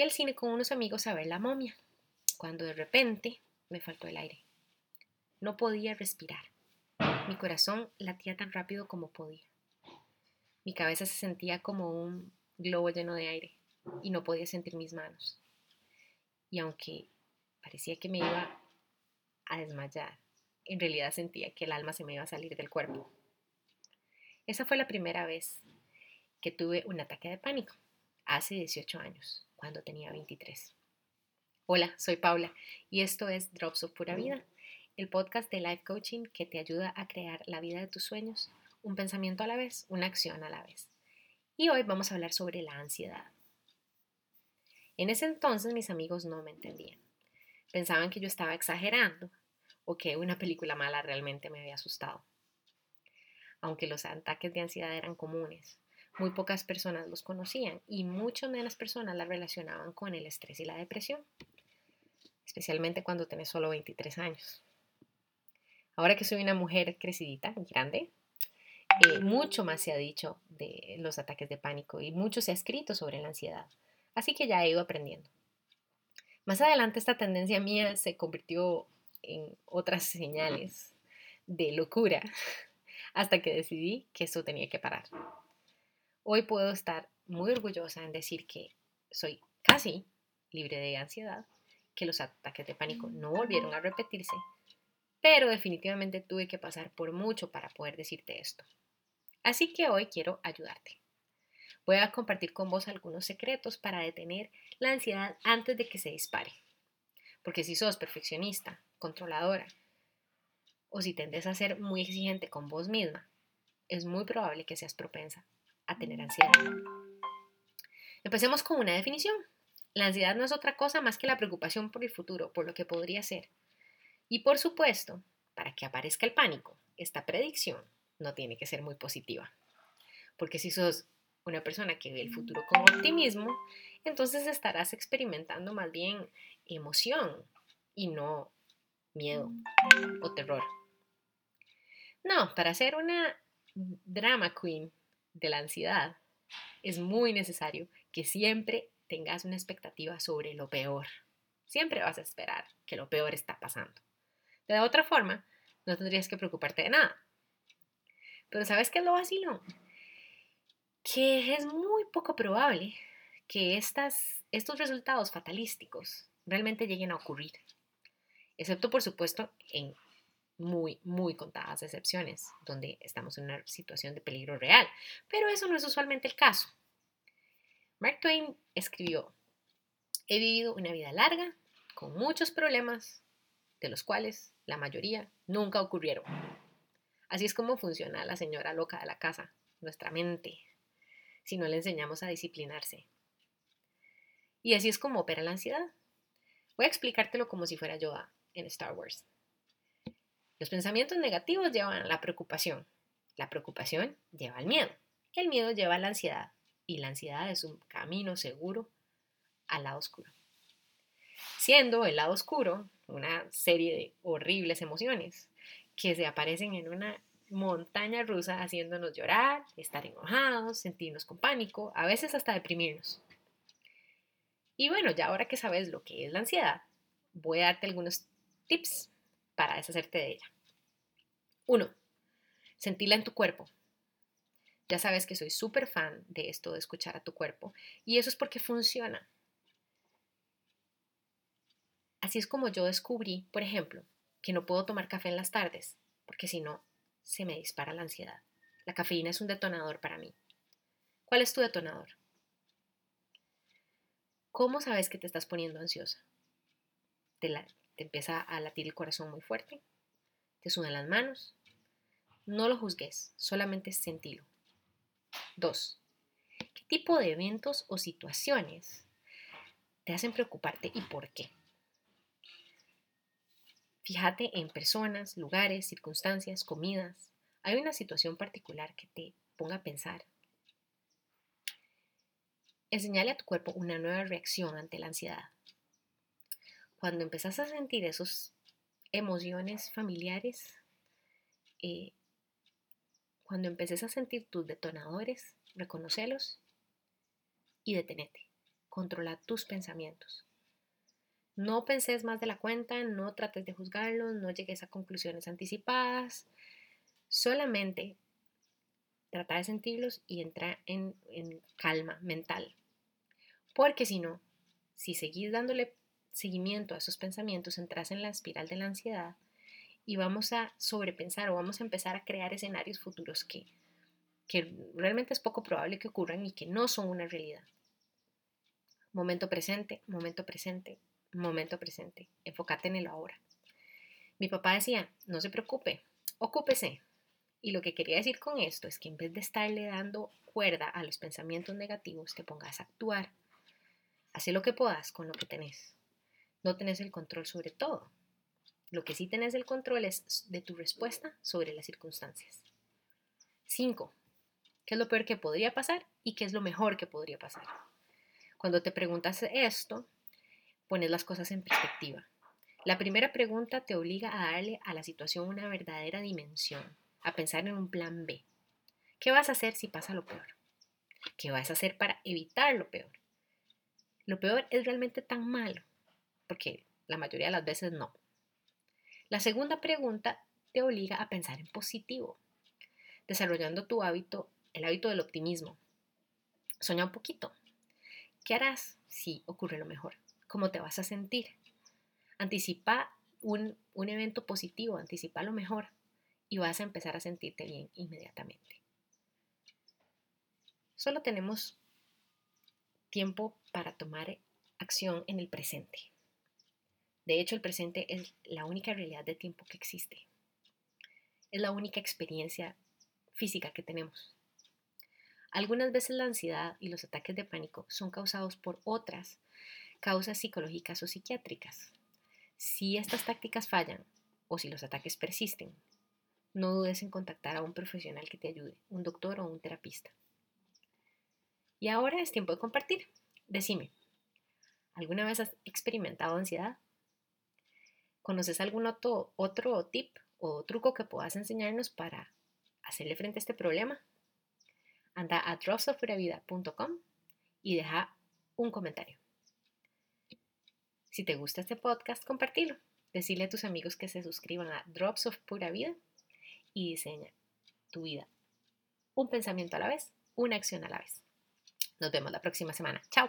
Fui al cine con unos amigos a ver la momia, cuando de repente me faltó el aire. No podía respirar. Mi corazón latía tan rápido como podía. Mi cabeza se sentía como un globo lleno de aire y no podía sentir mis manos. Y aunque parecía que me iba a desmayar, en realidad sentía que el alma se me iba a salir del cuerpo. Esa fue la primera vez que tuve un ataque de pánico, hace 18 años cuando tenía 23. Hola, soy Paula y esto es Drops of Pura Vida, el podcast de Life Coaching que te ayuda a crear la vida de tus sueños, un pensamiento a la vez, una acción a la vez. Y hoy vamos a hablar sobre la ansiedad. En ese entonces mis amigos no me entendían. Pensaban que yo estaba exagerando o que una película mala realmente me había asustado. Aunque los ataques de ansiedad eran comunes, muy pocas personas los conocían y muchas las personas las relacionaban con el estrés y la depresión, especialmente cuando tenés solo 23 años. Ahora que soy una mujer crecidita grande, eh, mucho más se ha dicho de los ataques de pánico y mucho se ha escrito sobre la ansiedad, así que ya he ido aprendiendo. Más adelante esta tendencia mía se convirtió en otras señales de locura hasta que decidí que eso tenía que parar. Hoy puedo estar muy orgullosa en decir que soy casi libre de ansiedad, que los ataques de pánico no volvieron a repetirse, pero definitivamente tuve que pasar por mucho para poder decirte esto. Así que hoy quiero ayudarte. Voy a compartir con vos algunos secretos para detener la ansiedad antes de que se dispare. Porque si sos perfeccionista, controladora, o si tendes a ser muy exigente con vos misma, es muy probable que seas propensa a tener ansiedad. Empecemos con una definición. La ansiedad no es otra cosa más que la preocupación por el futuro, por lo que podría ser. Y por supuesto, para que aparezca el pánico, esta predicción no tiene que ser muy positiva. Porque si sos una persona que ve el futuro con optimismo, entonces estarás experimentando más bien emoción y no miedo o terror. No, para ser una drama queen de la ansiedad, es muy necesario que siempre tengas una expectativa sobre lo peor. Siempre vas a esperar que lo peor está pasando. De otra forma, no tendrías que preocuparte de nada. Pero ¿sabes qué es lo vacilo? Que es muy poco probable que estas, estos resultados fatalísticos realmente lleguen a ocurrir. Excepto, por supuesto, en muy, muy contadas excepciones, donde estamos en una situación de peligro real, pero eso no es usualmente el caso. Mark Twain escribió, he vivido una vida larga, con muchos problemas, de los cuales la mayoría nunca ocurrieron. Así es como funciona la señora loca de la casa, nuestra mente, si no le enseñamos a disciplinarse. Y así es como opera la ansiedad. Voy a explicártelo como si fuera Yoda en Star Wars. Los pensamientos negativos llevan a la preocupación. La preocupación lleva al miedo. El miedo lleva a la ansiedad. Y la ansiedad es un camino seguro al lado oscuro. Siendo el lado oscuro una serie de horribles emociones que se aparecen en una montaña rusa haciéndonos llorar, estar enojados, sentirnos con pánico, a veces hasta deprimirnos. Y bueno, ya ahora que sabes lo que es la ansiedad, voy a darte algunos tips para deshacerte de ella. 1. Sentirla en tu cuerpo. Ya sabes que soy súper fan de esto de escuchar a tu cuerpo y eso es porque funciona. Así es como yo descubrí, por ejemplo, que no puedo tomar café en las tardes, porque si no, se me dispara la ansiedad. La cafeína es un detonador para mí. ¿Cuál es tu detonador? ¿Cómo sabes que te estás poniendo ansiosa? La, te empieza a latir el corazón muy fuerte, te sudan las manos. No lo juzgues, solamente sentilo. 2. ¿Qué tipo de eventos o situaciones te hacen preocuparte y por qué? Fíjate en personas, lugares, circunstancias, comidas. ¿Hay una situación particular que te ponga a pensar? Enseñale a tu cuerpo una nueva reacción ante la ansiedad cuando empezás a sentir esas emociones familiares, eh, cuando empeces a sentir tus detonadores, reconocelos y detenete. controla tus pensamientos. No penses más de la cuenta, no trates de juzgarlos, no llegues a conclusiones anticipadas. Solamente trata de sentirlos y entra en, en calma mental. Porque si no, si seguís dándole seguimiento a esos pensamientos, entras en la espiral de la ansiedad y vamos a sobrepensar o vamos a empezar a crear escenarios futuros que, que realmente es poco probable que ocurran y que no son una realidad. Momento presente, momento presente, momento presente. Enfócate en el ahora. Mi papá decía, no se preocupe, ocúpese. Y lo que quería decir con esto es que en vez de estarle dando cuerda a los pensamientos negativos, te pongas a actuar. Haz lo que puedas con lo que tenés. No tenés el control sobre todo. Lo que sí tenés el control es de tu respuesta sobre las circunstancias. 5. ¿Qué es lo peor que podría pasar y qué es lo mejor que podría pasar? Cuando te preguntas esto, pones las cosas en perspectiva. La primera pregunta te obliga a darle a la situación una verdadera dimensión, a pensar en un plan B. ¿Qué vas a hacer si pasa lo peor? ¿Qué vas a hacer para evitar lo peor? ¿Lo peor es realmente tan malo? Porque la mayoría de las veces no. La segunda pregunta te obliga a pensar en positivo, desarrollando tu hábito, el hábito del optimismo. Soña un poquito. ¿Qué harás si ocurre lo mejor? cómo te vas a sentir. Anticipa un, evento positivo, anticipa lo mejor y vas a empezar a sentirte bien inmediatamente. Solo tenemos tiempo para tomar acción en el presente. De hecho, el presente es la única realidad de tiempo que existe. Es la única experiencia física que tenemos. Algunas veces la ansiedad y los ataques de pánico son causados por otras causas psicológicas o psiquiátricas. Si estas tácticas fallan o si los ataques persisten, no dudes en contactar a un profesional que te ayude, un doctor o un terapista. Y ahora es tiempo de compartir. Decime, ¿alguna vez has experimentado ansiedad? ¿Conoces algún otro, otro tip o truco que puedas enseñarnos para hacerle frente a este problema? Anda a dropsofpuravida.com y deja un comentario. Si te gusta este podcast, compartilo. Decirle a tus amigos que se suscriban a Drops of Pura Vida y diseña tu vida. Un pensamiento a la vez, una acción a la vez. Nos vemos la próxima semana. Chao.